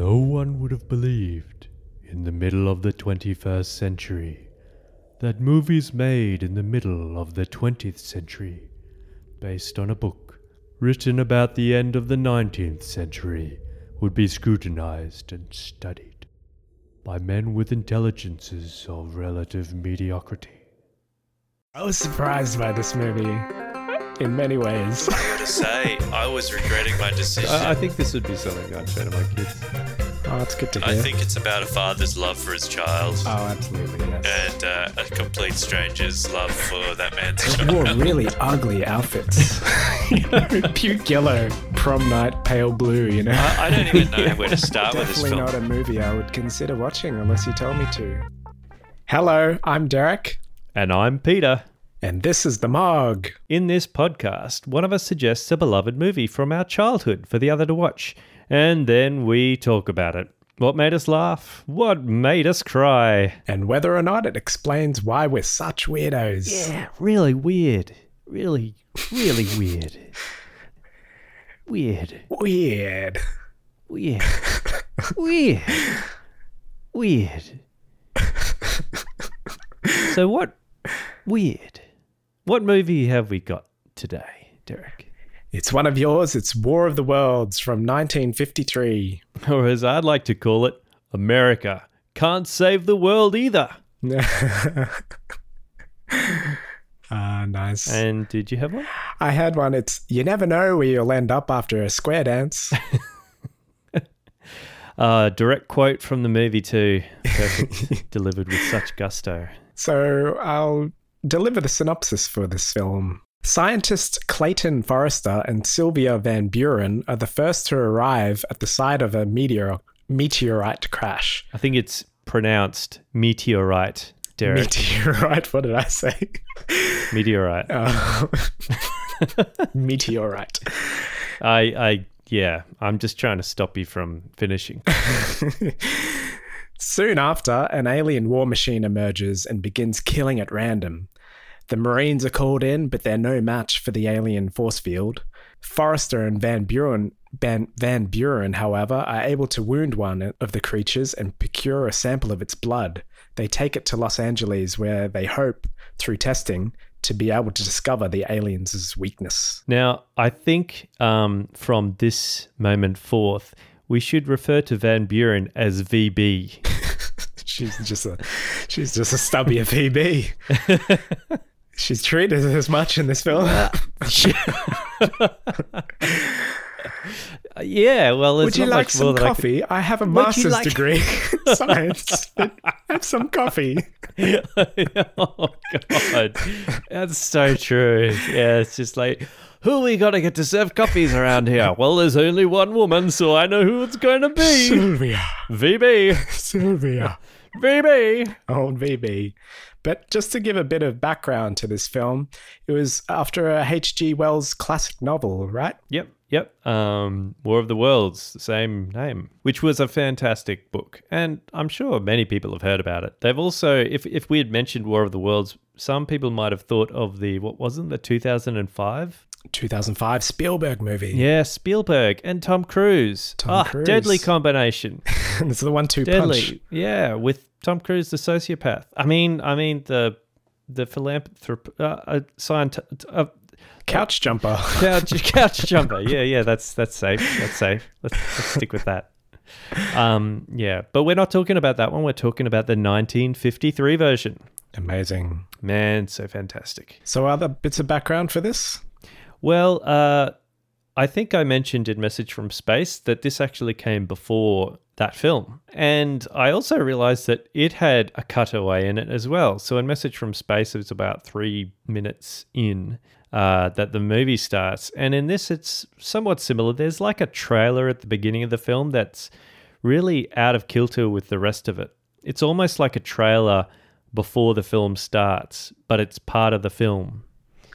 No one would have believed, in the middle of the 21st century, that movies made in the middle of the 20th century, based on a book written about the end of the 19th century, would be scrutinized and studied by men with intelligences of relative mediocrity. I was surprised by this movie in many ways. I gotta say, I was regretting my decision. I, I think this would be something I'd show to my kids. Oh, that's good to hear. I think it's about a father's love for his child Oh, absolutely, yes. and uh, a complete stranger's love for that man's They child. wore really ugly outfits. you know, puke yellow, prom night, pale blue, you know. I, I don't even know where to start with this film. Definitely not a movie I would consider watching unless you tell me to. Hello, I'm Derek, And I'm Peter. and this is The Mog. In this podcast, one of us suggests a beloved movie from our childhood for the other to watch, and then we talk about it. What made us laugh? What made us cry? And whether or not it explains why we're such weirdos. Yeah, really weird. Really, really weird. Weird. Weird. Weird. Weird. Weird. so, what weird? What movie have we got today, Derek? It's one of yours. It's War of the Worlds from 1953. Or as I'd like to call it, America can't save the world either. Ah, nice. And did you have one? I had one. It's you never know where you'll end up after a square dance. Uh, direct quote from the movie too. Perfect. Delivered with such gusto. so I'll deliver the synopsis for this film. Scientist Clayton Forrester and Sylvia Van Buren are the first to arrive at the site of a meteor meteorite crash. I think it's pronounced meteorite, Derek. Meteorite? What did I say? meteorite. Uh, meteorite. I, I, yeah, I'm just trying to stop you from finishing. Soon after, an alien war machine emerges and begins killing at random. The Marines are called in, but they're no match for the alien force field. Forrester and Van Buren, Van, Van Buren, however, are able to wound one of the creatures and procure a sample of its blood. They take it to Los Angeles, where they hope, through testing, to be able to discover the aliens' weakness. Now, I think um, from this moment forth, we should refer to Van Buren as VB. She's just a she's just a stubby VB. she's treated as much in this film. Uh, yeah, well, it's Would you not like some than I could- coffee? I, have a Would master's like- degree in science. have some coffee. oh god, that's so true. Yeah, it's just like, who we got to get to serve coffees around here? Well, there's only one woman, so I know who it's going to be. Sylvia. VB, Sylvia. VB. Old VB. But just to give a bit of background to this film, it was after a H.G. Wells classic novel, right? Yep, yep. Um, War of the Worlds, the same name, which was a fantastic book, and I'm sure many people have heard about it. They've also, if if we had mentioned War of the Worlds, some people might have thought of the what wasn't the 2005 2005 Spielberg movie. Yeah, Spielberg and Tom Cruise. Tom ah, Cruise. deadly combination. it's the one-two deadly. punch. Yeah, with Tom Cruise, the sociopath. I mean, I mean the the philanthrop, uh, uh, scient- uh, Couch jumper. couch couch jumper. Yeah, yeah, that's that's safe. That's safe. Let's, let's stick with that. Um, yeah, but we're not talking about that one. We're talking about the 1953 version. Amazing. Man, so fantastic. So, other bits of background for this? Well, uh, I think I mentioned in Message from Space that this actually came before that film. And I also realized that it had a cutaway in it as well. So in Message from Space, it was about three minutes in uh, that the movie starts. And in this, it's somewhat similar. There's like a trailer at the beginning of the film that's really out of kilter with the rest of it. It's almost like a trailer before the film starts, but it's part of the film.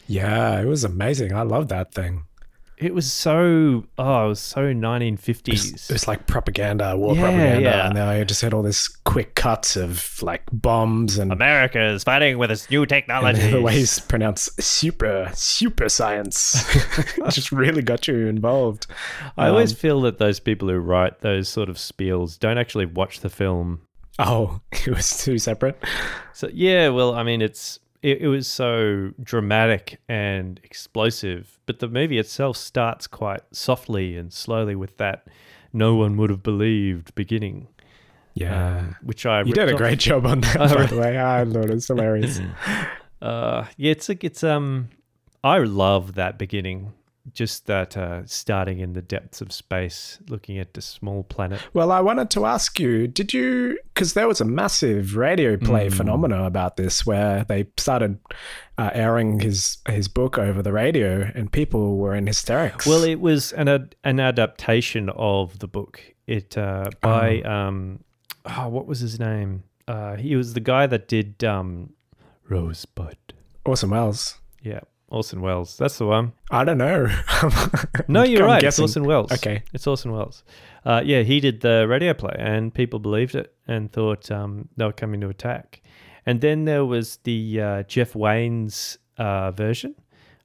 Yeah, it was amazing. I love that thing. It was so oh, it was so It 1950s. was, it was like propaganda, war Yeah, propaganda, yeah. and then I just had all this quick cuts of like bombs and, America is fighting with its new technology. the way he's pronounced super super science just really got you involved. I always Um, feel that those people who write those sort of spiels don't actually watch the film. oh, it was too separate. So yeah, well, I mean, it's it, it was so dramatic and explosive, but the movie itself starts quite softly and slowly with that "no one would have believed" beginning, Yeah. um, which I you did a ripped off- great job on that, by the way. I thought it was hilarious. Uh, yeah, it's a, it's um, I love that beginning, just that uh, starting in the depths of space, looking at the small planet. Well, I wanted to ask you, did you, because there was a massive radio play phenomena about this where they started uh, airing his his book over the radio and people were in hysterics. Well, it was an ad- an adaptation of the book. It uh, by um, oh, what was his name? Uh, he was the guy that did um, Rosebud. Orson Welles. Yeah, Orson Welles. That's the one. I don't know. No, you're right. guessing. It's Orson Welles. Okay. it's Orson Welles. Uh, yeah, he did the radio play, and people believed it and thought um, they were coming to attack. And then there was the uh, Jeff Wayne's uh, version.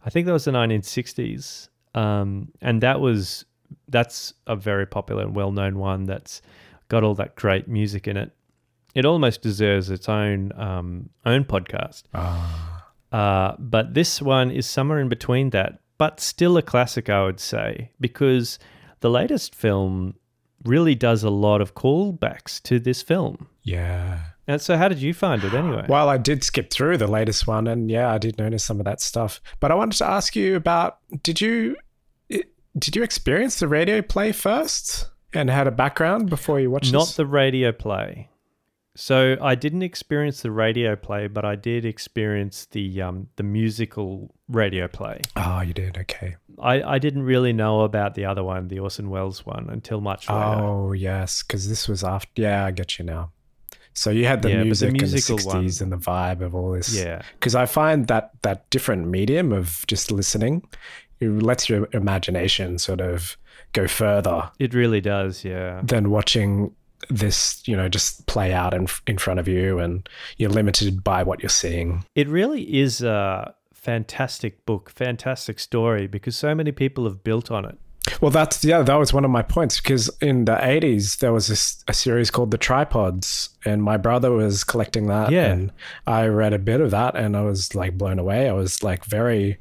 I think that was the 1960s, um, and that was that's a very popular and well-known one. That's got all that great music in it. It almost deserves its own um, own podcast. Ah. Uh, but this one is somewhere in between that, but still a classic, I would say, because the latest film really does a lot of callbacks to this film. yeah. And so, how did you find it anyway? Well, I did skip through the latest one, and yeah, I did notice some of that stuff. But I wanted to ask you about: did you did you experience the radio play first and had a background before you watched Not this? the radio play. So I didn't experience the radio play, but I did experience the um, the musical radio play. oh, you did. Okay. I, I didn't really know about the other one, the Orson Welles one, until much later. Oh yes, because this was after. Yeah, I get you now. So you had the Yeah, the music musical in the one- '60s and the vibe of all this. Yeah. Because I find that that different medium of just listening, it lets your imagination sort of go further It really does, yeah. than watching this, you know, just play out in in front of you, and you're limited by what you're seeing. It really is a fantastic book, fantastic story because so many people have built on it. Well, that's yeah, that was one of my points because in the '80s there was this, a series called The Tripods, and my brother was collecting that. Yeah. and I read a bit of that, and I was like blown away. I was like very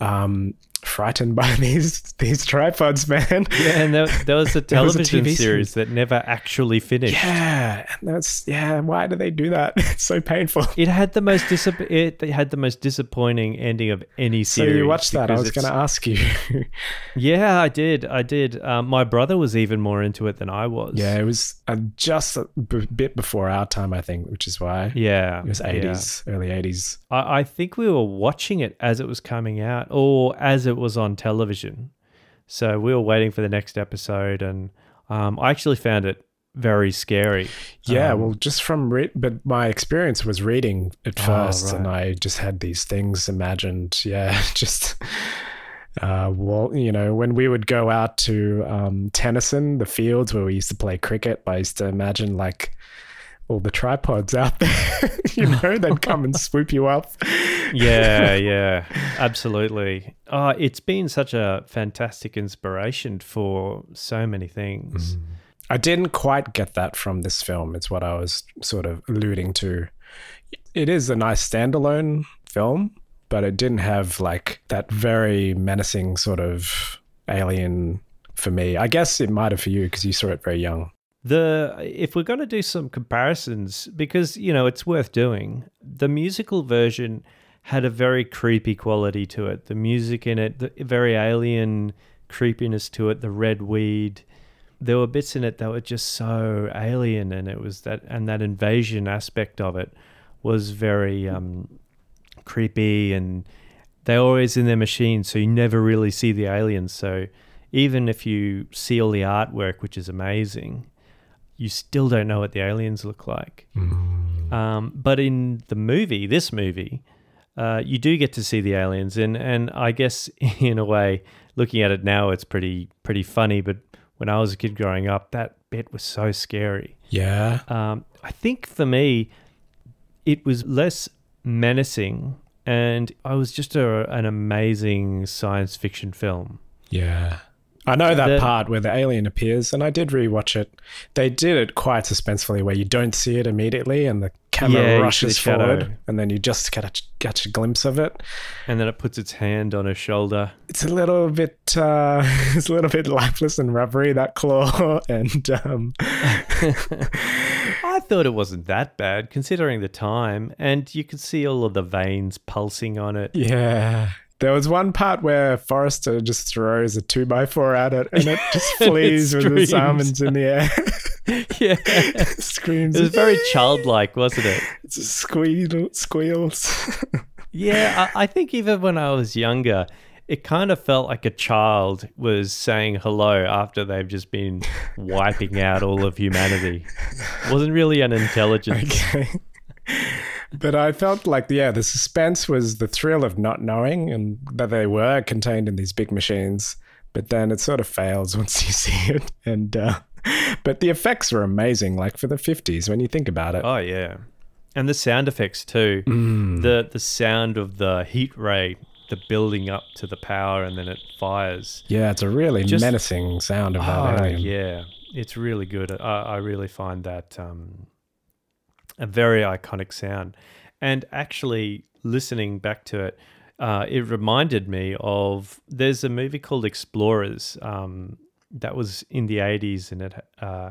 um, frightened by these these tripods, man. Yeah, and there, there was a There was a television series that never actually finished. Yeah, and that's yeah. Why do they do that? It's so painful. It had the most disapp- it had the most disappointing ending of any series. So you watched that? I was going to ask you. Yeah, I did. I did. Um, my brother was even more into it than I was. yeah, it was uh, just a b- bit before our time, I think, which is why Yeah. it was yeah. eighties, early eighties. I, I think we were watching it as it was coming out or as it was on television. So we were waiting for the next episode, and um, I actually found it very scary. Yeah, Um, well, just from re- but my experience was reading at Oh, first, and. I just had these things imagined. Yeah, just uh, well, you know, when we would go out to um, Tennyson, the fields where we used to play cricket, I used to imagine like all the tripods out there. you know, they'd come and swoop you up. yeah, yeah, absolutely. Oh, it's been such a fantastic inspiration for so many things. Mm. I didn't quite get that from this film. It's what I was sort of alluding to. It is a nice standalone film, but it didn't have like that very menacing sort of alien for me. I guess it might have for you because you saw it very young. The if we're going to do some comparisons, because you know it's worth doing, the musical version had a very creepy quality to it. The music in it, the very alien creepiness to it. The red weed, there were bits in it that were just so alien, and it was that and that invasion aspect of it was very um, creepy, and they're always in their machines, so you never really see the aliens. So even if you see all the artwork, which is amazing, you still don't know what the aliens look like. Um, but in the movie, this movie, uh, you do get to see the aliens, and and I guess in a way, looking at it now, it's pretty pretty funny. But when I was a kid growing up, that bit was so scary. Yeah. Um, I think for me, it was less menacing, and I was just a, an amazing science fiction film. Yeah. I know that The- part where the alien appears, and I did rewatch it. They did it quite suspensefully, where you don't see it immediately, and the camera Yeah, rushes forward, and then you just get a, catch a glimpse of it. And then it puts its hand on her shoulder. It's a little bit, uh, it's a little bit lifeless and rubbery that claw, and um, I thought it wasn't that bad considering the time, and you could see all of the veins pulsing on it. yeah. There was one part where Forrester just throws a two by four at it, and it just flees with its screams. almonds in the air. yeah. Screams. It was very childlike, wasn't it? It just squeal, squeals. Yeah, I, I think even when I was younger, it kind of felt like a child was saying hello after they've just been wiping out all of humanity. wasn't really an intelligence. Okay. But I felt like, yeah, the suspense was the thrill of not knowing and that they were contained in these big machines. But then it sort of fails once you see it. And, uh, but the effects were amazing, like for the 50s when you think about it. Oh yeah, and the sound effects too. Mm. The the sound of the heat ray, the building up to the power, and then it fires. Yeah, it's a really Just- menacing sound of that Oh, alien. yeah, it's really good. I, I really find that um, a very iconic sound. And actually, listening back to it, uh, it reminded me of there's a movie called Explorers um, that was in the 80s, and it uh,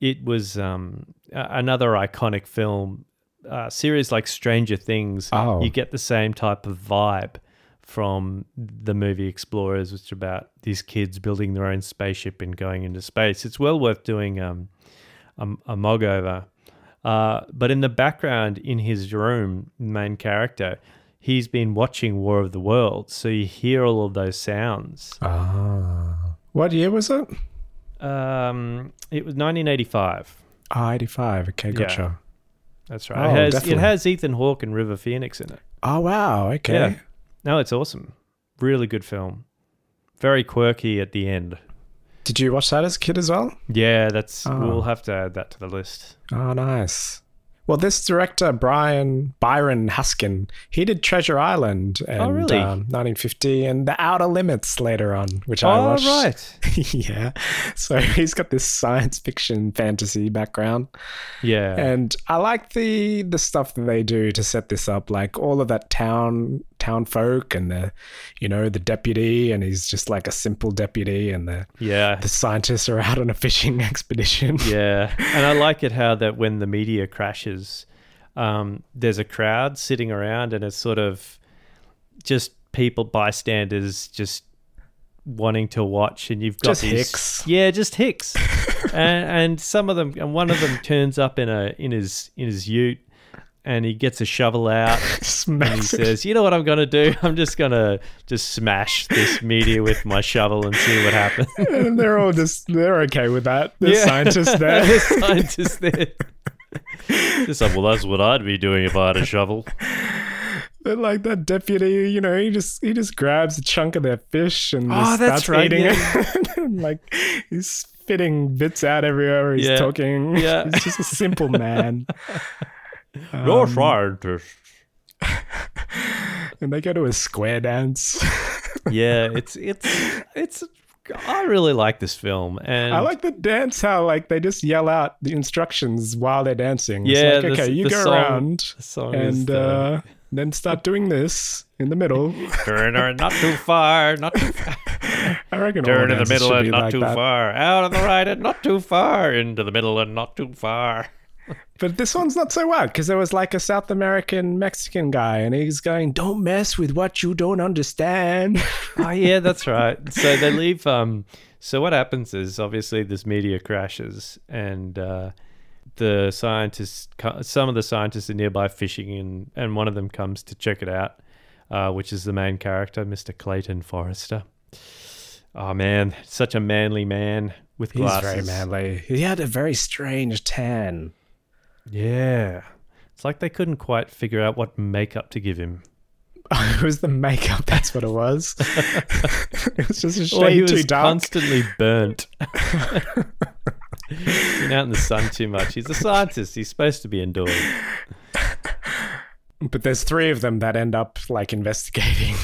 it was um, another iconic film. Uh, series like Stranger Things, Oh. you get the same type of vibe from the movie Explorers, which is about these kids building their own spaceship and going into space. It's well worth doing um, a, a mog over. Uh, but in the background, in his room, main character, he's been watching War of the Worlds, so you hear all of those sounds. Ah. What year was it? Um, it was 1985. Ah, 85. Okay, gotcha. That's right. Oh, it, has, it has Ethan Hawke and River Phoenix in it. Oh, wow. Okay. Yeah. No, it's awesome. Really good film. Very quirky at the end. Did you watch that as a kid as well? Yeah, that's Oh. we'll ah. have to add that to the list. Oh, nice. Well, this director, Brian Byron Haskin, he did Treasure Island and Oh, really? um, 1950 and The Outer Limits later on, which I watched. oh, right. yeah. So he's got this science fiction fantasy background. Yeah. And I like the the stuff that they do to set this up, like all of that town town folk and the you know, the deputy and he's just like a simple deputy and the yeah. the scientists are out on a fishing expedition. Yeah. And I like it how that when the meteor crashes, um, there's a crowd sitting around and it's sort of just people, bystanders, just wanting to watch. And you've got Just these, hicks. Yeah, just hicks. and, and some of them, and one of them turns up in a in his in his ute, and he gets a shovel out. And he says, "You know what I'm going to do? I'm just going to just smash this meteor with my shovel and see what happens." and they're all just they're okay with that. The scientists there. There's scientists there. Just like, well, that's what I'd be doing if I had a shovel. But like that deputy, you know, he just he just grabs a chunk of their fish and Oh, just that's starts right, eating yeah. it. And, like he's spitting bits out everywhere he's Yeah, talking. yeah. he's just a simple man. You're Um, scientist. and they go to a square dance. Yeah, it's it's it's. I really like this film, and I like the dance how like they just yell out the instructions while they're dancing. It's Yeah, like, the- okay, you go song- around and the- uh, then start doing this in the middle. Turn or not too far, not too far. I reckon Turn in the middle and not like too that. far. Out on the right and not too far. Into the middle and not too far. But this one's not so wild because there was like a South American Mexican guy, and he's going, "Don't mess with what you don't understand." Oh yeah, that's right. So they leave. Um, so what happens is obviously this meteor crashes, and uh, the scientists, some of the scientists are nearby fishing, and and one of them comes to check it out, uh, which is the main character, Mr. Clayton Forrester. Oh man, such a manly man with glasses. He's very manly. He had a very strange tan. Yeah. It's like they couldn't quite figure out what makeup to give him. it was the makeup. That's what it was. it was just a shade Or he too was dark. constantly burnt. Been out in the sun too much. He's a scientist. He's supposed to be indoors. but there's three of them that end up like investigating.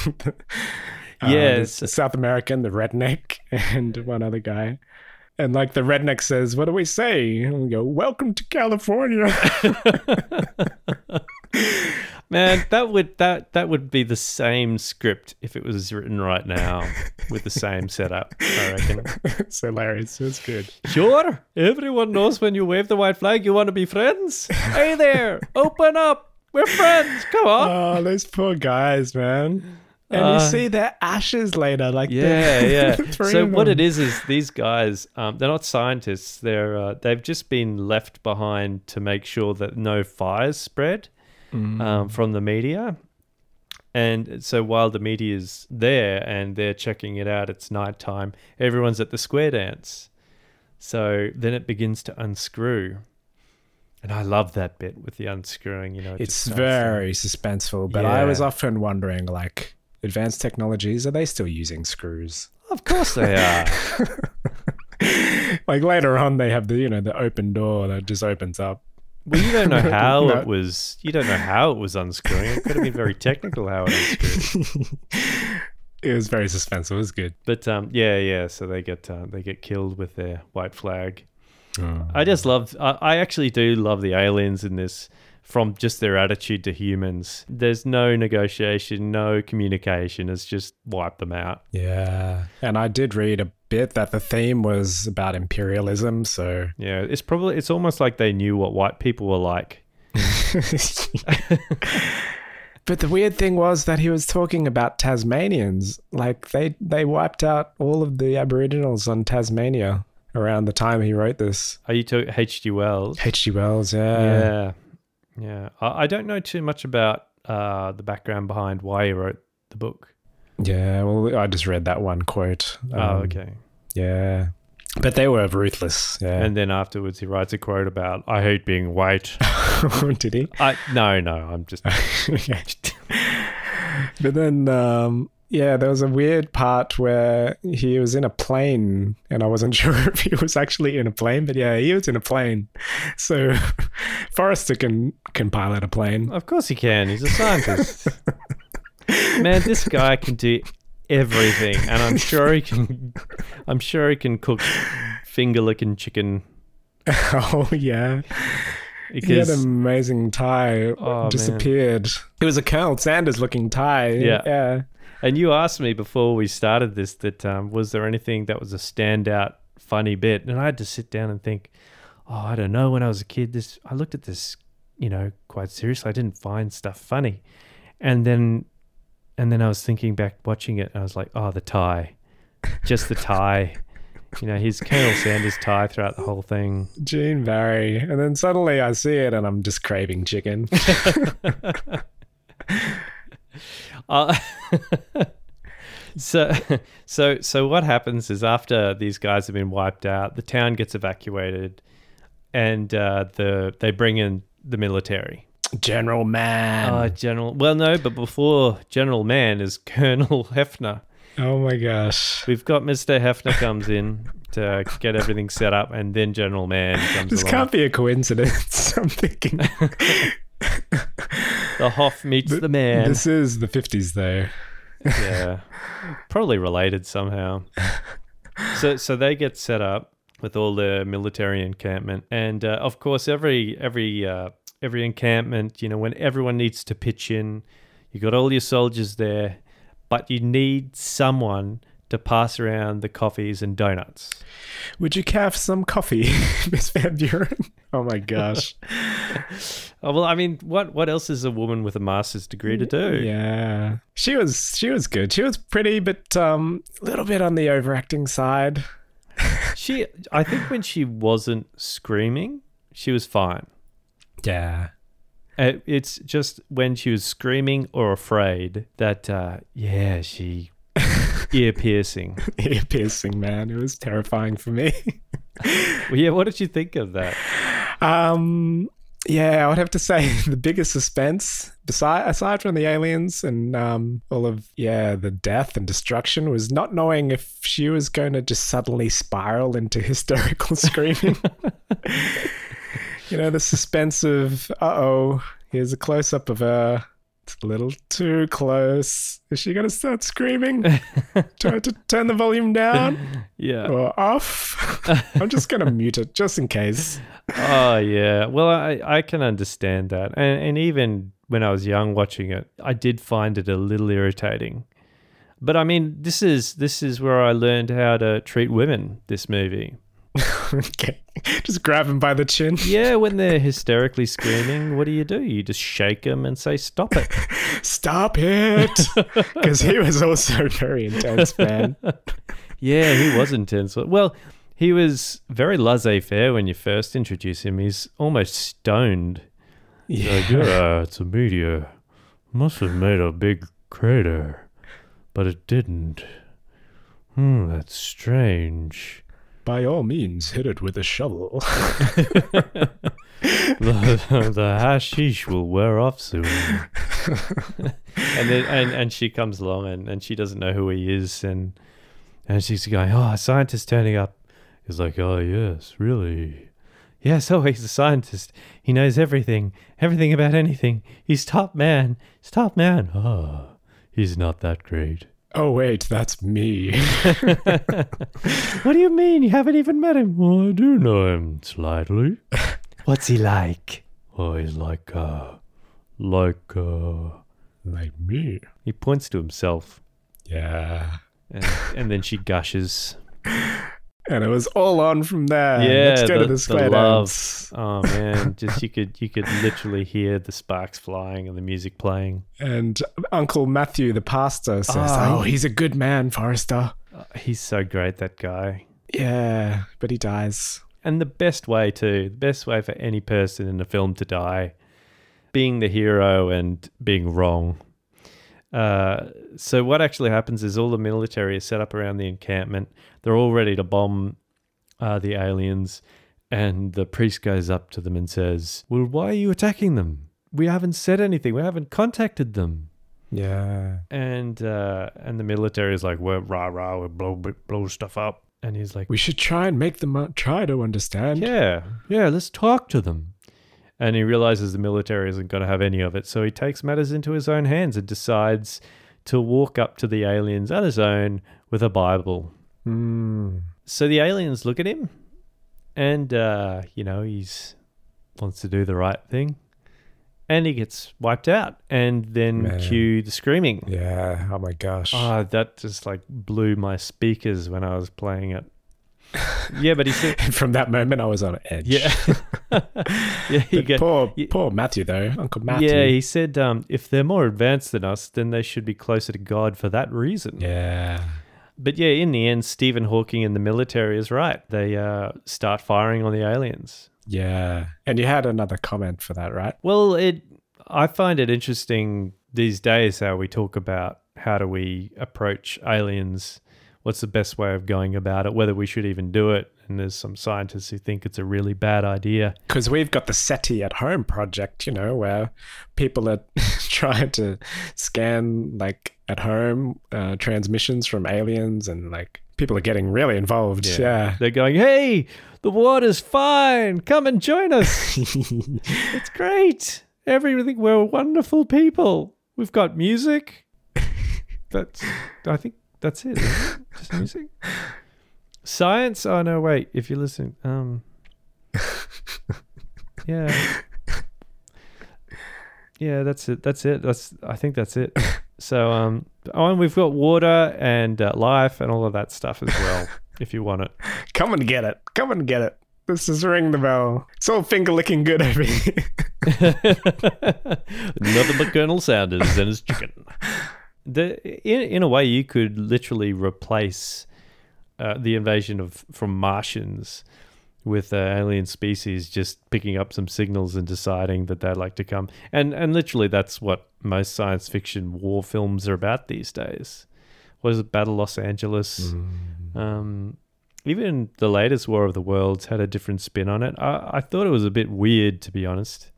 Uh, Yes. the South American, the redneck, and one other guy. And like the redneck says, "What do we say?" And we go, "Welcome to California." Man, that would that that would be the same script if it was written right now with the same setup. I reckon. it's hilarious. It's good. Sure, everyone knows when you wave the white flag, you want to be friends. Hey there, open up. We're friends. Come on. Oh, those poor guys, man. And Uh, you see their ashes later, like Yeah, yeah. so what them. it is is these guys, um, they're not scientists. They're uh, they've just been left behind to make sure that no fires spread Mm. um, from the meteor. And so while the meteor is there and they're checking it out, it's nighttime. Everyone's at the square dance. So then it begins to unscrew. And I love that bit with the unscrewing. You know, it It's just starts to- very suspenseful, but I was often wondering, like, advanced technologies are they still using screws? Of course they are. like later on, they have the you know the open door that just opens up. Well, you don't know how No. it was. You don't know how it was unscrewing. It could have been very technical how it unscrewed. It was very suspenseful. It was good. But um, yeah, yeah. So they get uh, they get killed with their white flag. I just love. I, I actually do love the aliens in this. From just their attitude to humans, there's no negotiation, no communication. It's just wipe them out. Yeah, and I did read a bit that the theme was about imperialism. So Yeah, it's probably it's almost like they knew what white people were like. But the weird thing was that he was talking about Tasmanians. Like they they wiped out all of the Aboriginals on Tasmania around the time he wrote this. Are you talking H.G. Wells? H.G. Wells, yeah. Yeah, yeah. I, I don't know too much about uh, the background behind why he wrote the book. Yeah, well, I just read that one quote. oh, Um, okay. Yeah. But they were ruthless. Yeah. And then afterwards, he writes a quote about "I hate being white." Did he? I no, no. I'm just. But then, um, yeah, there was a weird part where he was in a plane, and I wasn't sure if he was actually in a plane, but yeah, he was in a plane. So Forrester can can pilot a plane. Of course he can. He's a scientist. Man, this guy can do everything, and I'm sure he can. I'm sure he can cook finger licking chicken oh yeah, he had an amazing tie. Oh, man. disappeared. It was a Colonel Sanders looking tie. Yeah. yeah. And you asked me before we started this that um, was there anything that was a standout funny bit, and I had to sit down and think. Oh, I don't know. When I was a kid, this I looked at this, you know, quite seriously. I didn't find stuff funny, and then, and then I was thinking back watching it, and I was like, oh, the tie, just the tie. You know, his Colonel Sanders tie throughout the whole thing. Gene Barry, and then suddenly I see it, and I'm just craving chicken. Uh, so, so, so what happens is after these guys have been wiped out, the town gets evacuated, and uh, the they bring in the military. General Man. Uh, General, well, no, but before General Man is Colonel Hefner. oh my gosh. We've got Mister Hefner comes in to get everything set up, and then General Man comes This along. can't be a coincidence. I'm thinking the Hoff meets the man. this is the 50s, though. yeah, probably related somehow. So, so they get set up with all the military encampment, and uh, of course, every every uh, every encampment, you know, when everyone needs to pitch in, you got all your soldiers there, but you need someone to pass around the coffees and donuts. Would you have some coffee, Miss Van Buren? Oh my gosh. Oh, well, I mean, what what else is a woman with a master's degree to do? Yeah. She was she was good. She was pretty, but um a little bit on the overacting side. She, I think, when she wasn't screaming, she was fine. Yeah. Uh, It's just when she was screaming or afraid that, uh, yeah, she ear piercing. Ear piercing, man. It was terrifying for me. Well, yeah, what did you think of that? Um, Yeah, I would have to say the biggest suspense, beside aside from the aliens and um, all of yeah the death and destruction, was not knowing if she was going to just suddenly spiral into hysterical screaming. you know, the suspense of uh oh, here's a close up of her. It's a little too close. Is she going to start screaming? Try to turn the volume down Yeah. or off. I'm just going to mute it just in case. oh yeah. Well, I I can understand that, and and even when I was young watching it, I did find it a little irritating. But I mean, this is this is where I learned how to treat women. This movie. okay. Just grab him by the chin. Yeah, when they're hysterically screaming, what do you do? You just shake them and say, "Stop it." Stop it! Because he was also very intense, man. Yeah, he was intense. Well, he was very laissez-faire when you first introduce him. He's almost stoned. Like, yeah, it's a meteor. Must have made a big crater, but it didn't. Hmm, that's strange. By all means, hit it with a shovel. the, the hashish will wear off soon. and then and, and she comes along and, and she doesn't know who he is and and she's going, Oh, a scientist turning up. He's like, Oh yes, really? Yes, oh he's a scientist. He knows everything. Everything about anything. He's top man. He's top man. Oh he's not that great. Oh, wait, that's me. What do you mean? You haven't even met him? Well, I do know him slightly. What's he like? Oh, he's like, uh, like, uh, like me. he points to himself, Yeah. and, and then she gushes. And it was all on from there. Yeah, Let's go the- to the the square love. Oh man, just you could you could literally hear the sparks flying and the music playing. And Uncle Matthew, the pastor, says, Oh. Oh, he's a good man, Forrester. Uh, He's so great, that guy. Yeah, but he dies. And the best way to, the best way for any person in a film to die, being the hero and being wrong. Uh, so what actually happens is all the military is set up around the encampment. They're all ready to bomb uh, the aliens, and the priest goes up to them and says, "Well, why are you attacking them? We haven't said anything. We haven't contacted them." Yeah. And uh, and the military is like, "We're rah rah, we blow blow stuff up," and he's like, We should try and make them uh, try to understand. yeah, yeah, let's talk to them. And he realizes the military isn't going to have any of it. So he takes matters into his own hands and decides to walk up to the aliens on his own with a Bible. Mm. So the aliens look at him and, uh, you know, he's wants to do the right thing. And he gets wiped out. And then Man. cue the screaming. Yeah. Oh my gosh. Ah, that just like blew my speakers when I was playing it. yeah, but he said, From that moment, I was on edge. yeah. yeah, he poor, poor Matthew, though. Uncle Matthew. Yeah, he said um, if they're more advanced than us, then they should be closer to God for that reason. Yeah. But yeah, in the end, Stephen Hawking and the military is right. They uh, start firing on the aliens. Yeah. And you had another comment for that, right? Well, it I find it interesting these days how we talk about how do we approach aliens. What's the best way of going about it? Whether we should even do it. And there's some scientists who think it's a really bad idea. Because we've got the SETI at home project, you know, where people are trying to scan, like, at home uh, transmissions from aliens and, like, people are getting really involved. Yeah. yeah. They're going, hey, the water's fine. Come and join us. It's great. Everything. We're wonderful people. We've got music. That's. I think that's it. isn't it? Just music. Science. Oh no! Wait. If you're listening, um. Yeah. Yeah, that's it. That's it. That's. I think that's it. So um. Oh, and we've got water and uh, life and all of that stuff as well. if you want it. Come and get it. Come and get it. This is Ring the Bell. It's all finger licking good over here. Nothing but Colonel Sanders and his chicken. The in in a way, you could literally replace uh, the invasion of from Martians with uh, alien species just picking up some signals and deciding that they'd like to come. And and literally, that's what most science fiction war films are about these days. What is it? Battle Los Angeles. Um, even the latest War of the Worlds had a different spin on it. I, I thought it was a bit weird, to be honest.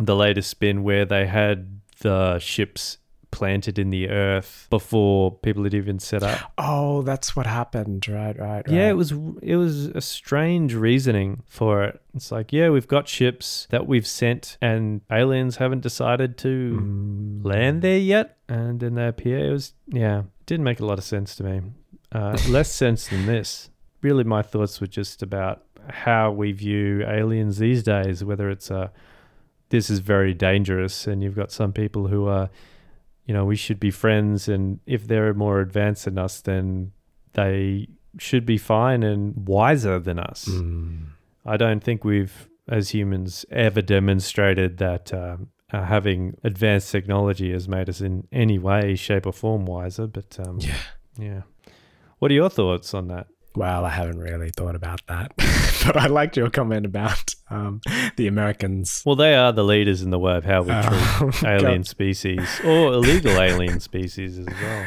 The latest spin where they had the ships planted in the earth before people had even set up. Oh, that's what happened. Right, right, right. Yeah, it was it was a strange reasoning for it. It's like, yeah, we've got ships that we've sent, and aliens haven't decided to Mm. land there yet, and then they appear. It was yeah, it didn't make a lot of sense to me. Uh, less sense than this. Really, my thoughts were just about how we view aliens these days. Whether it's a this is very dangerous, and you've got some people who are, you know, we should be friends, and if they're more advanced than us, then they should be fine and wiser than us. Mm. I don't think we've, as humans, ever demonstrated that um, uh, having advanced technology has made us in any way, shape, or form wiser. But um, Yeah. yeah. What are your thoughts on that? Well, I haven't really thought about that, but I liked your comment about um, the Americans. Well, they are the leaders in the way of how we Oh, treat alien species or illegal alien species as well.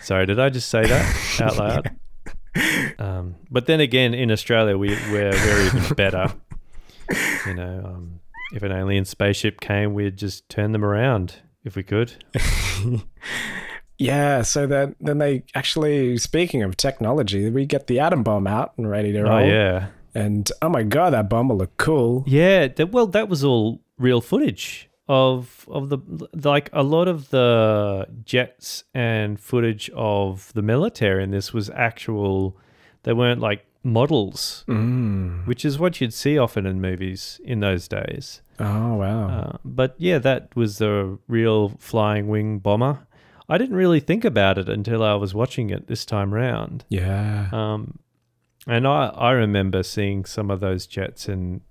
Sorry, did I just say that out loud? Um, but then again, in Australia, we, we're, we're even better. You know, um, if an alien spaceship came, we'd just turn them around if we could. Yeah, so that then they actually, speaking of technology, we get the atom bomb out and ready to roll. Oh, yeah. And oh my god, that bomb will look cool. Yeah, that, well, that was all real footage of of the like a lot of the jets and footage of the military in this was actual. They weren't like models, Mm. which is what you'd see often in movies in those days. Oh wow. Uh, but yeah, that was the real flying wing bomber. I didn't really think about it until I was watching it this time round. yeah. Um, and I, I remember seeing some of those jets and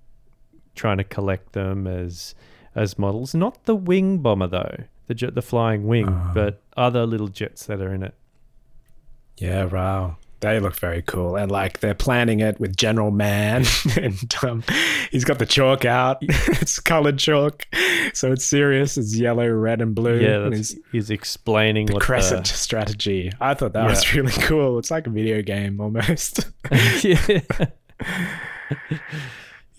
trying to collect them as as models. Not the wing bomber though, the jet, the flying wing, Oh. but other little jets that are in it. Yeah, wow. They look very cool. And like they're planning it with General Man and um, he's got the chalk out. it's colored chalk. So it's serious. It's yellow, red, and blue. Yeah, and he's he's explaining the crescent strategy. I thought that Yeah. was really cool. It's like a video game almost. The, yeah.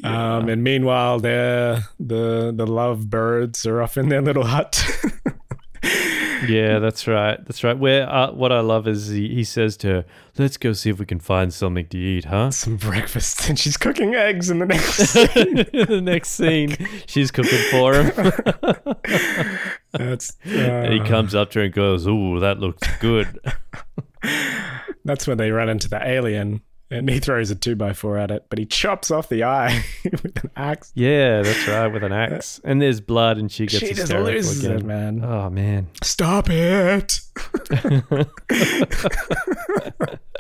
Um, and meanwhile, they're, the the love birds are off in their little hut. Yeah, that's right. That's right. Where uh, what I love is he, he says to her, "Let's go see if we can find something to eat, huh?" Some breakfast, and she's cooking eggs in the next scene. the next scene, she's cooking for him. That's and he uh, comes up to her and goes, "Ooh, that looks good." That's when they run into the alien, and he throws a two by four at it, but he chops off the eye with an axe. yeah, that's right, with an uh, axe. And there's blood, and she gets She just hysterical loses again. it, man. Oh man. Stop it!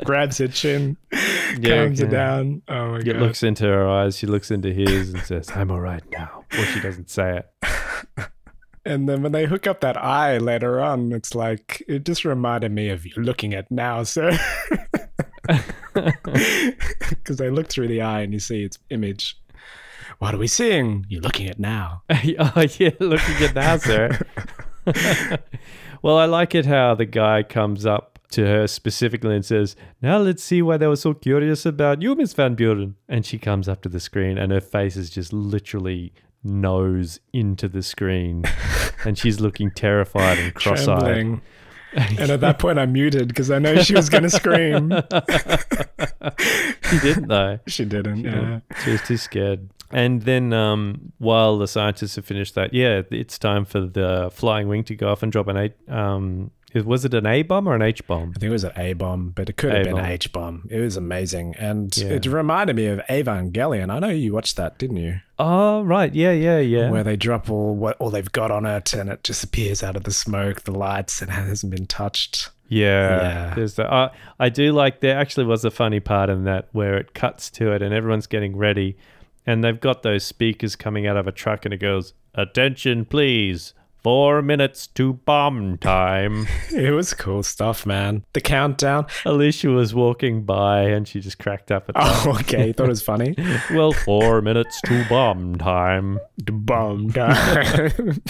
Grabs her chin, Yeah, calms her down. Oh my It god! looks into her eyes. She looks into his and says, "I'm all right now." Or she doesn't say it. And then when they hook up that eye later on, it's like it just reminded me of you looking at now, sir. Because they look through the eye and you see its image. What are we seeing? You're looking at now. oh yeah, looking at now, sir. well, I like it how the guy comes up to her specifically and says, "Now let's see why they were so curious about you, Miss Van Buren." And she comes up to the screen, and her face is just literally nose into the screen, and she's looking terrified and cross-eyed. Trembling. And at that point, I muted because I know she was going to scream. She didn't though. She didn't. Yeah. She was too scared. And then, um, while the scientists have finished that, yeah, it's time for the flying wing to go off and drop an eight, Um, was it an A bomb or an H bomb? I think it was an A bomb, but it could have been an H bomb. It was amazing. And Yeah. it reminded me of Evangelion. I know you watched that, didn't you? Oh, right. Yeah, yeah, yeah. Where they drop all what all they've got on it and it just appears out of the smoke, the lights, and hasn't been touched. yeah. Yeah. There's the. Uh, I do like. There actually was a funny part in that where it cuts to it and everyone's getting ready, and they've got those speakers coming out of a truck, and it goes, "Attention, please." Four minutes to bomb time. It was cool stuff, man. The countdown. Alicia was walking by and she just cracked up at that. Oh, okay. You thought it was funny. Well, four minutes to bomb time. The bomb time.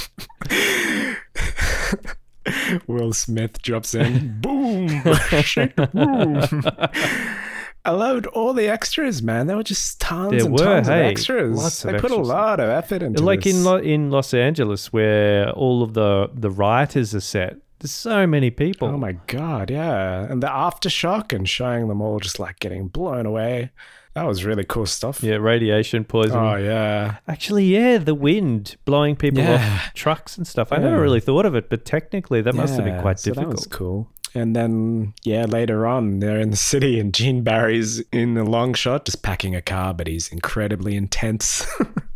Will Smith drops in. Boom! Shake the room. I loved all the extras, man. There were just tons There and were, tons hey, of extras. lots of they put a lot of effort into like this. in Lo- in Los Angeles, where all of the the rioters are set. There's so many people. Oh my god, yeah. And the aftershock and showing them all just like getting blown away. That was really cool stuff. Yeah, radiation poisoning. Oh yeah. Actually, yeah, the wind blowing people Yeah. off trucks and stuff. I Yeah. never really thought of it, but technically that must have been Yeah, quite so difficult. That was cool. And then, yeah, later on, they're in the city, and Gene Barry's in the long shot, just packing a car, but he's incredibly intense,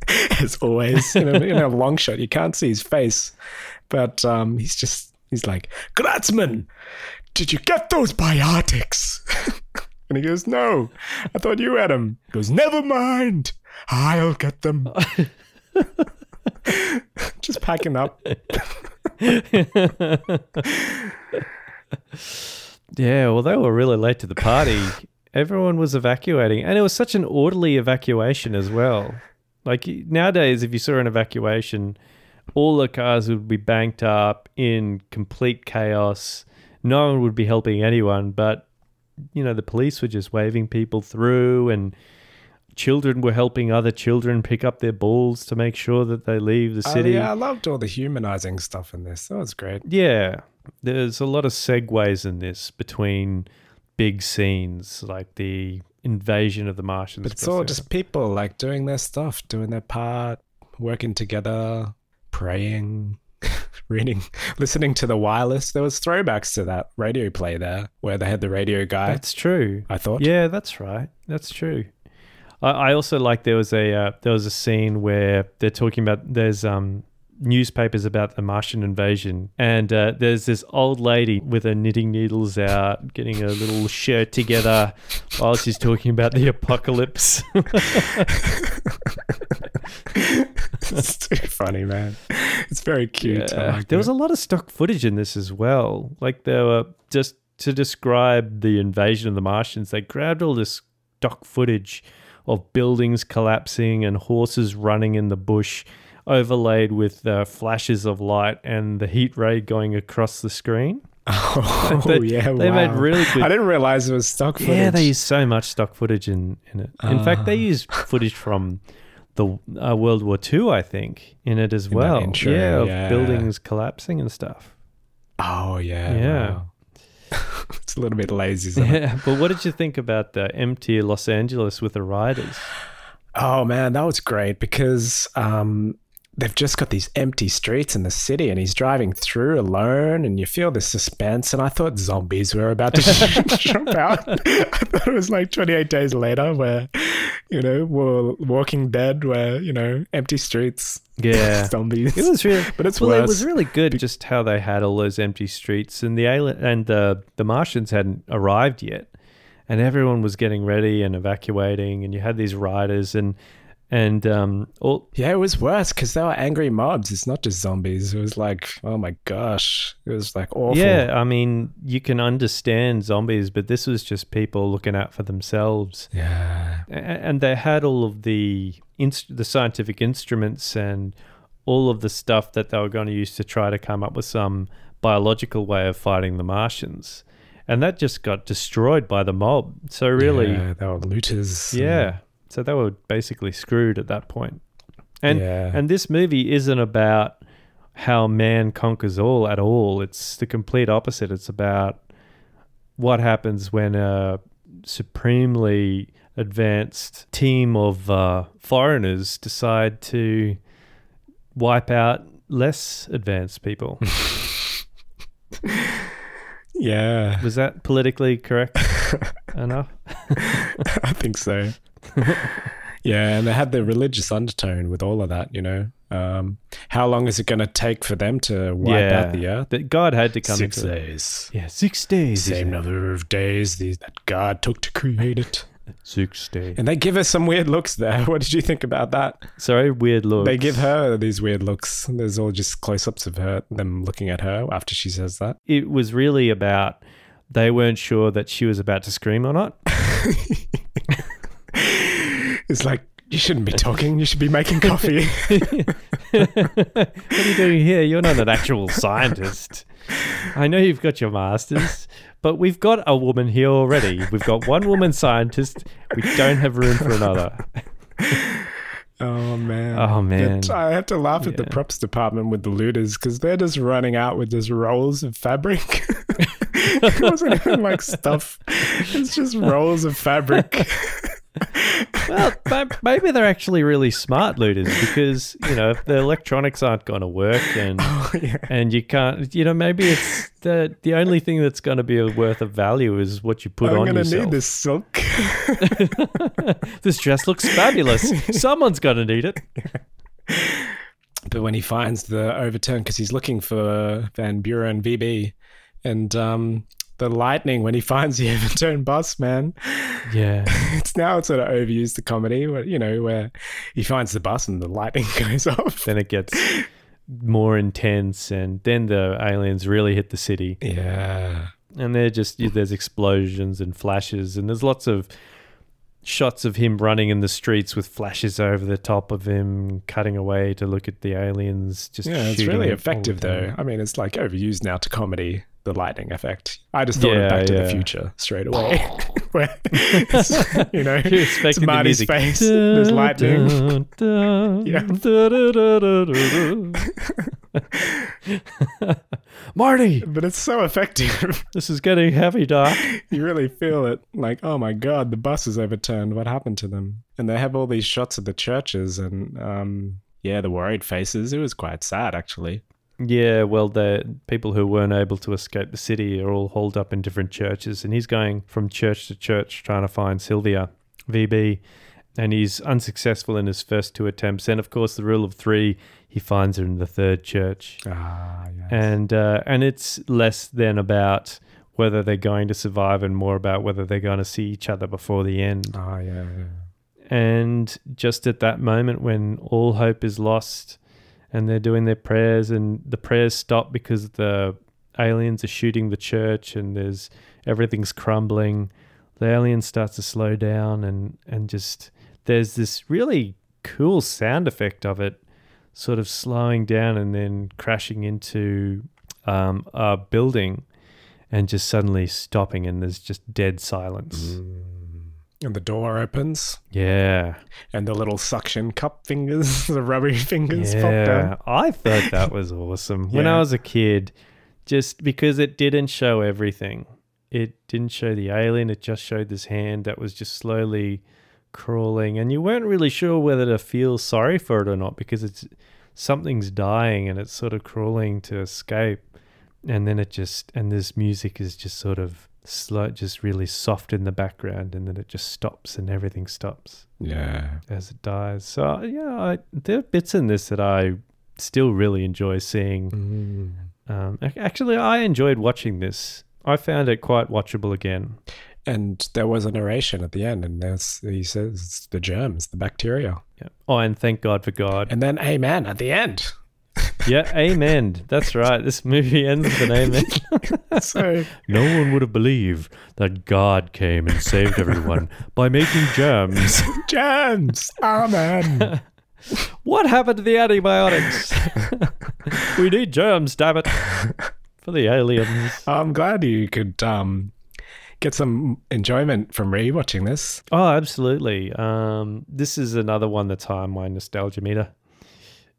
as always. In a, in a long shot, you can't see his face, but um, he's just, he's like, Kratzman, did you get those biotics? and he goes, No, I thought you had them. He goes, Never mind, I'll get them. just packing up. Yeah, well, they were really late to the party. Everyone was evacuating, and it was such an orderly evacuation as well. Like nowadays, if you saw an evacuation, all the cars would be banked up in complete chaos. No one would be helping anyone, but you know, the police were just waving people through, and children were helping other children pick up their balls to make sure that they leave the Oh, city. yeah, I loved all the humanizing stuff in this. That was great. Yeah, there's a lot of segues in this between big scenes, like the invasion of the Martians. But it's all just people like doing their stuff, doing their part, working together, praying, reading, listening to the wireless. There was throwbacks to that radio play there, where they had the radio guy. That's true. I thought. Yeah, that's right. That's true. I, I also like there was a uh, there was a scene where they're talking about there's um newspapers about the Martian invasion, and uh, there's this old lady with her knitting needles out, getting a little shirt together while she's talking about the apocalypse. it's too funny, man. It's very cute. Yeah. like there was a lot of stock footage in this as well. Like there were just to describe the invasion of the Martians, they grabbed all this stock footage of buildings collapsing and horses running in the bush, overlaid with uh, flashes of light and the heat ray going across the screen. Oh They- yeah, they made really good- I didn't realize it was stock footage. Yeah, they use so much stock footage in, in it. In fact, they Ah. use footage from the uh, World War II, I think, in it as that well. intro, yeah, of buildings collapsing and stuff. Oh yeah, Yeah. wow. it's a little bit lazy. Yeah, but what did you think about the empty Los Angeles with the riders? Oh man, that was great because um, they've just got these empty streets in the city, and he's driving through alone, and you feel the suspense. And I thought zombies were about to jump out. I thought it was like 28 days later, where you know we're Walking Dead, where you know empty streets, Yeah. zombies. It was really, But it's well. It was really good, just how they had all those empty streets, and the alien and the the Martians hadn't arrived yet, and everyone was getting ready and evacuating, and you had these riders and and um all Yeah, it was worse because they were angry mobs. It's not just zombies. It was like, oh my gosh, it was like awful. yeah. I mean, you can understand zombies, but this was just people looking out for themselves. yeah. And they had all of the inst- the scientific instruments and all of the stuff that they were going to use to try to come up with some biological way of fighting the Martians, and that just got destroyed by the mob. So really, yeah, yeah, they were looters. and- so they were basically screwed at that point. And Yeah. and this movie isn't about how man conquers all at all. It's the complete opposite. It's about what happens when a supremely advanced team of uh, foreigners decide to wipe out less advanced people. yeah. Was that politically correct enough? I think so. yeah, and they had the religious undertone with all of that, you know. Um, how long is it going to take for them to wipe out the earth? That God had to come Six into it. days. Yeah, six days. Same number of days that God took to create it. Six days. And they give her some weird looks there. What did you think about that? Sorry, weird look. They give her these weird looks. There's all just close ups of her, them looking at her after she says that. It was really about they weren't sure that she was about to scream or not. It's like You shouldn't be talking. You should be making coffee. what are you doing here? You're not an actual scientist. I know you've got your masters, but we've got a woman here already. We've got one woman scientist. We don't have room for another. oh man. Oh, man. But I have to laugh at the Yeah. props department with the looters because they're just running out with just rolls of fabric. it wasn't even like stuff. It's just rolls of fabric. Well, maybe they're actually really smart looters because you know if the electronics aren't going to work and yeah. and you can't, you know, maybe it's the the only thing that's going to be worth of value is what you put I'm on gonna yourself. need this silk. this dress looks fabulous. Someone's going to need it. but when he finds the overturn, because he's looking for Van Buren VB, and um, the lightning when he finds the overturned bus, man. Yeah. It's now it's sort of overused the comedy, where you know where he finds the bus and the lightning goes off. then it gets more intense, and then the aliens really hit the city, Yeah, and they're just there's explosions and flashes, and there's lots of shots of him running in the streets with flashes over the top of him, cutting away to look at the aliens. Just yeah, it's really effective though. I mean, it's like overused now to comedy. The lightning effect. I just thought Yeah, of Back to the. Future straight away. Where you know, it's the Marty's music. face. There's lightning. Yeah. dun. Marty, But it's so effective. this is getting heavy, Doc. you really feel it. Like, oh my god, the bus is overturned. What happened to them? And they have all these shots of the churches and um yeah, the worried faces. It was quite sad actually. Yeah, well, the people who weren't able to escape the city are all holed up in different churches, and he's going from church to church trying to find Sylvia, VB, and he's unsuccessful in his first two attempts. And of course, the rule of three, he finds her in the third church, Ah, yes. and uh, and it's less than about whether they're going to survive, and more about whether they're going to see each other before the end. oh yeah, yeah. And just at that moment when all hope is lost and they're doing their prayers and the prayers stop because the aliens are shooting the church and there's everything's crumbling, the alien starts to slow down and, and just there's this really cool sound effect of it sort of slowing down and then crashing into um, a building and just suddenly stopping and there's just dead silence. And the door opens Yeah. and the little suction cup fingers, the rubbery fingers pop Yeah, down. I thought that was awesome. When I was a kid, just because it didn't show everything. It didn't show the alien, it just showed this hand that was just slowly crawling and you weren't really sure whether to feel sorry for it or not because it's something's dying and it's sort of crawling to escape and then it just and this music is just sort of slow just really soft in the background and then it just stops and everything stops Yeah. as it dies. So yeah, I, there are bits in this that I still really enjoy seeing. Mm. Um, actually, I enjoyed watching this. I found it quite watchable again. And there was a narration at the end, and there's, he says the germs, the bacteria. Yeah. Oh, and thank God for God. And then amen at the end. yeah, amen. That's right. This movie ends with an amen. So no one would have believed that God came and saved everyone by making germs. germs, amen. What happened to the antibiotics? we need germs, damn it. For the aliens. I'm glad you could um, get some enjoyment from rewatching this. Oh, absolutely. Um, this is another one that's high on my nostalgia meter.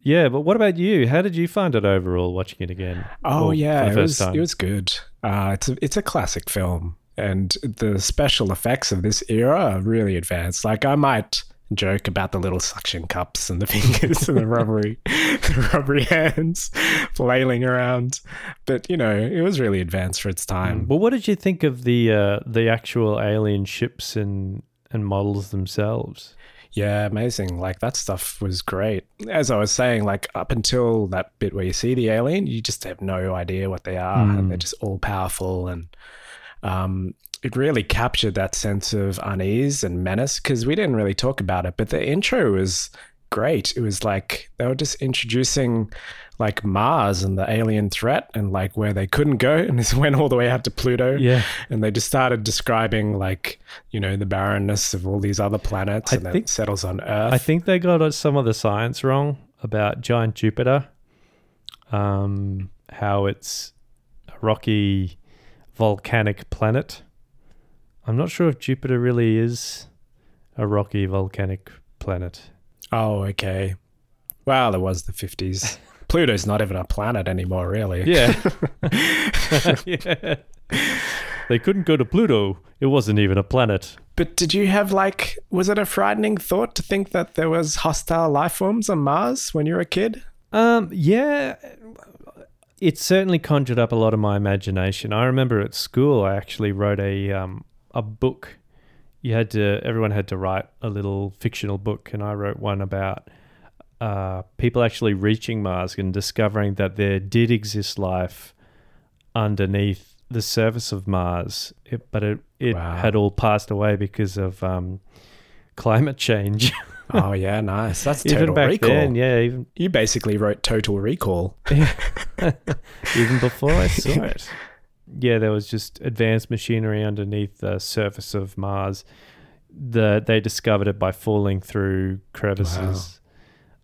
Yeah, but what about you? How did you find it overall watching it again? Oh yeah, it was time? it was good. Uh, it's a, it's a classic film, and the special effects of this era are really advanced. Like I might joke about the little suction cups and the fingers and the rubbery the rubbery hands flailing around, but you know it was really advanced for its time. Well, what did you think of the uh, the actual alien ships and and models themselves? Yeah, amazing. Like that stuff was great. As I was saying, like up until that bit where you see the alien, you just have no idea what they are, and they're just all powerful. And um, it really captured that sense of unease and menace because we didn't really talk about it, but the intro was great. It was like they were just introducing like Mars and the alien threat and like where they couldn't go and this went all the way out to Pluto. Yeah. And they just started describing like, you know, the barrenness of all these other planets I and then think- it settles on Earth. I think they got some of the science wrong about giant Jupiter. Um, how it's a rocky, volcanic planet. I'm not sure if Jupiter really is a rocky, volcanic planet. oh, okay. Well, it was the 50s. Pluto's not even a planet anymore, really. Yeah. yeah. They couldn't go to Pluto. It wasn't even a planet. But did you have like, was it a frightening thought to think that there was hostile life forms on Mars when you were a kid? Um, yeah, it certainly conjured up a lot of my imagination. I remember at school, I actually wrote a um, a book. You had to, everyone had to write a little fictional book, and I wrote one about uh, people actually reaching Mars and discovering that there did exist life underneath the surface of Mars, it, but it it Wow. had all passed away because of um, climate change. Oh, yeah, nice. That's total even back recall. then, yeah, even You basically wrote Total Recall. even before I saw it. Yeah, there was just advanced machinery underneath the surface of Mars. The they discovered it by falling through crevices.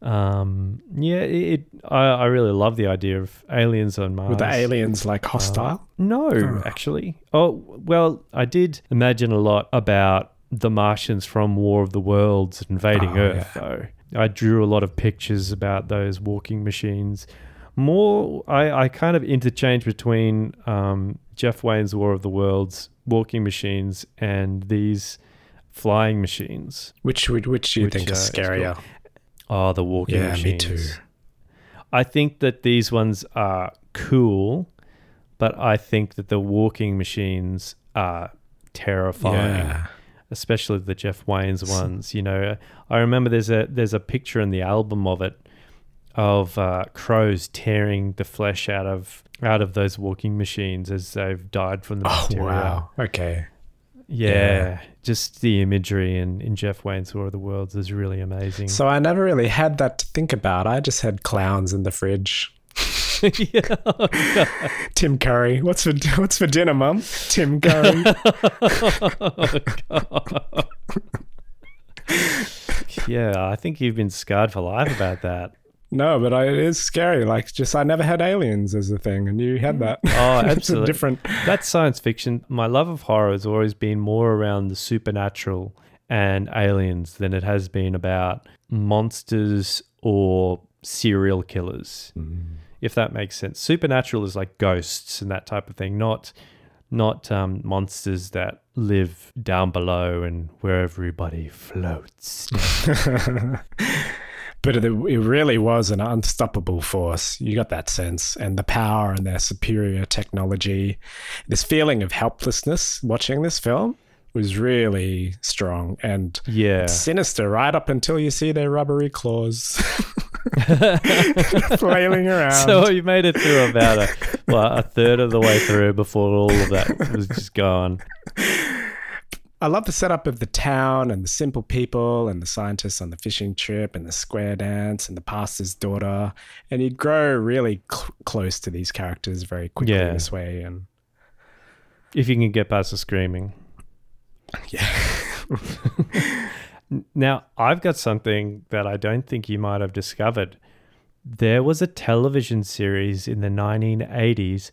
Um, yeah, it. I, I really love the idea of aliens on Mars. Were the aliens like hostile? No, Oh. actually. Oh, well, I did imagine a lot about the Martians from War of the Worlds invading Oh, Earth, though. I drew a lot of pictures about those walking machines. More, I, I kind of interchange between um, Jeff Wayne's War of the Worlds walking machines and these flying machines. Which would which do you Which, think is uh, is scarier? Oh, the walking Yeah, machines. me too. I think that these ones are cool, but I think that the walking machines are terrifying, Yeah. especially the Jeff Wayne's ones. You know, I remember there's a there's a picture in the album of it of uh, crows tearing the flesh out of out of those walking machines as they've died from the bacteria. Oh wow. Okay. Yeah, Yeah. just the imagery in, in Jeff Wayne's War of the Worlds is really amazing. So I never really had that to think about. I just had clowns in the fridge. yeah. Oh, Tim Curry. What's for what's for dinner, Mum? Tim Curry. Oh, yeah, I think you've been scarred for life about that. No, but I, it is scary. Like just I never had aliens as a thing, and you had that. Oh, absolutely. different. That's science fiction. My love of horror has always been more around the supernatural and aliens than it has been about monsters or serial killers. If that makes sense. Supernatural is like ghosts and that type of thing, not not um, monsters that live down below and where everybody floats. But it, it really was an unstoppable force. You got that sense, and the power and their superior technology. This feeling of helplessness watching this film was really strong and yeah. sinister right up until you see their rubbery claws flailing around. So you made it through about a well, a third of the way through before all of that was just gone. I love the setup of the town and the simple people and the scientists on the fishing trip and the square dance and the pastor's daughter. And you grow really cl- close to these characters very quickly Yeah. this way. And If you can get past the screaming. yeah. Now, I've got something that I don't think you might have discovered. There was a television series in the 1980s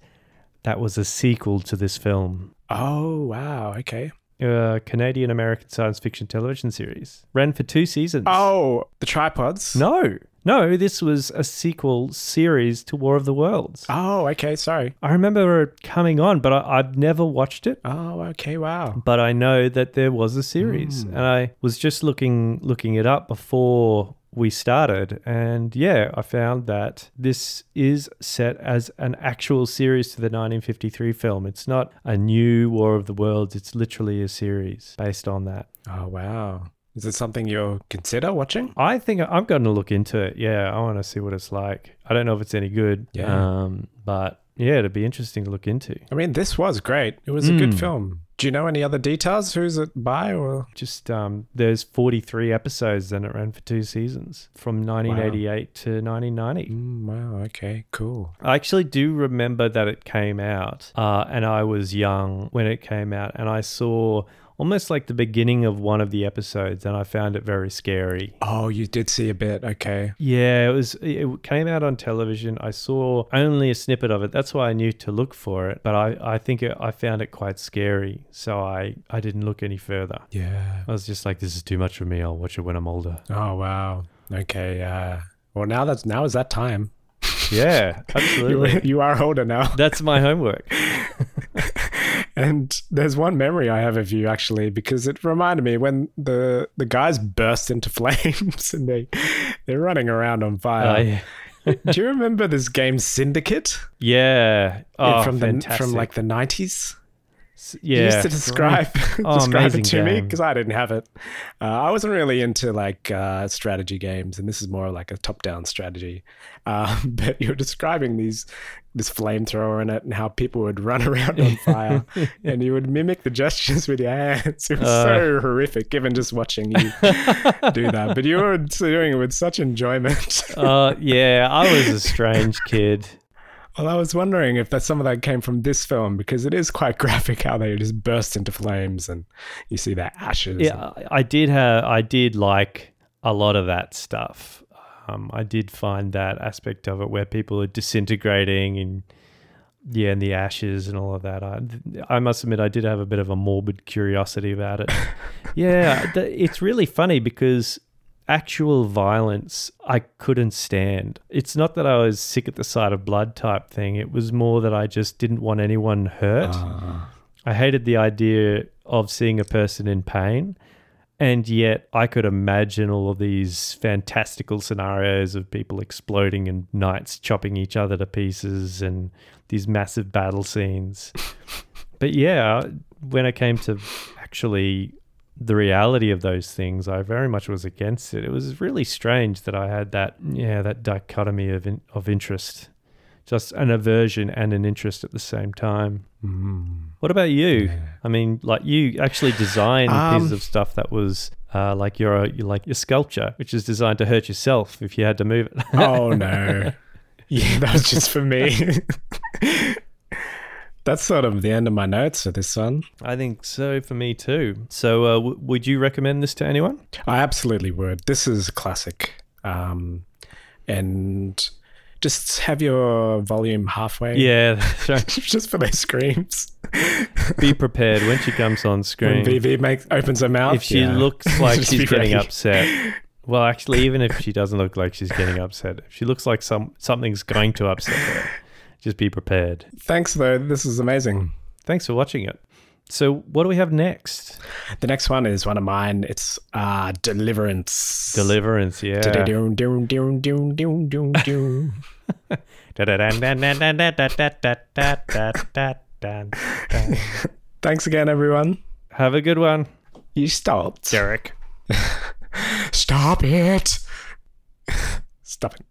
that was a sequel to this film. oh, wow. Okay. A Canadian American science fiction television series. Ran for two seasons. Oh, the tripods? No, no, this was a sequel series to War of the Worlds. Oh, okay. Sorry. I remember it coming on, but I, I've never watched it. Oh, okay. Wow. But I know that there was a series, Hmm. and I was just looking looking it up before we started, and yeah, I found that this is set as an actual series to the 1953 film. It's not a new War of the Worlds; it's literally a series based on that. Oh, wow. Is it something you'll consider watching? I think I'm going to look into it. Yeah, I want to see what it's like. I don't know if it's any good. Yeah. Um, but yeah, it'd be interesting to look into. I mean, this was great. It was a good Mm. film. Do you know any other details? Who's it by? Or Just um, there's 43 episodes, and it ran for two seasons from 1988 to 1990. Mm, wow, okay, cool. I actually do remember that it came out, uh, and I was young when it came out, and I saw almost like the beginning of one of the episodes, and I found it very scary. Oh, you did see a bit. Okay. Yeah, it was. It came out on television. I saw only a snippet of it. That's why I knew to look for it. But I, I think it, I found it quite scary, so I, I didn't look any further. Yeah. I was just like, this is too much for me. I'll watch it when I'm older. Oh wow. Okay. Uh, well, now that's now is that time. Yeah, absolutely. you are older now. That's my homework. And there's one memory I have of you actually because it reminded me when the the guys burst into flames and they they're running around on fire. Oh, yeah. Do you remember this game Syndicate yeah. Oh, from the from like the 90s? Yeah. you used to describe Oh, describe it to me because I didn't have it. Uh, I wasn't really into like uh, strategy games, and this is more like a top-down strategy. Um, but you're describing these this flamethrower in it and how people would run around on fire, and you would mimic the gestures with your hands. It was Uh. so horrific, even just watching you do that. But you were doing it with such enjoyment. Uh, yeah, I was a strange kid. Well, I was wondering if that some of that came from this film because it is quite graphic how they just burst into flames and you see their ashes. Yeah, I I did have. I did like a lot of that stuff. Um, I did find that aspect of it where people are disintegrating and yeah, and the ashes and all of that. I, I must admit, I did have a bit of a morbid curiosity about it. yeah, it's really funny because actual violence I couldn't stand. It's not that I was sick at the sight of blood type thing. It was more that I just didn't want anyone hurt. Ah. I hated the idea of seeing a person in pain. And yet, I could imagine all of these fantastical scenarios of people exploding and knights chopping each other to pieces and these massive battle scenes. but yeah, when it came to actually the reality of those things, I very much was against it. It was really strange that I had that, yeah, that dichotomy of in, of interest, just an aversion and an interest at the same time. Mm. What about you? I mean, like you actually designed Um, pieces of stuff that was uh, like your like your sculpture, which is designed to hurt yourself if you had to move it. Oh no. Yeah, that was just for me. That's sort of the end of my notes for this one. I think so for me too. So, uh, w- would you recommend this to anyone? I absolutely would. This is a classic. Um, and just have your volume halfway. Yeah, that's right. just for those screams. Be prepared when she comes on screen. When. VB makes opens her mouth. if she yeah. looks like she's getting ready. upset. Well, actually, even if she doesn't look like she's getting upset, if she looks like some something's going to upset her, just be prepared. Thanks though. This is amazing. Thanks for watching it. So, what do we have next? The next one is one of mine. It's uh Deliverance. Deliverance, yeah. Thanks again, everyone. Have a good one, You stopped. Derek. Stop it. Stop it.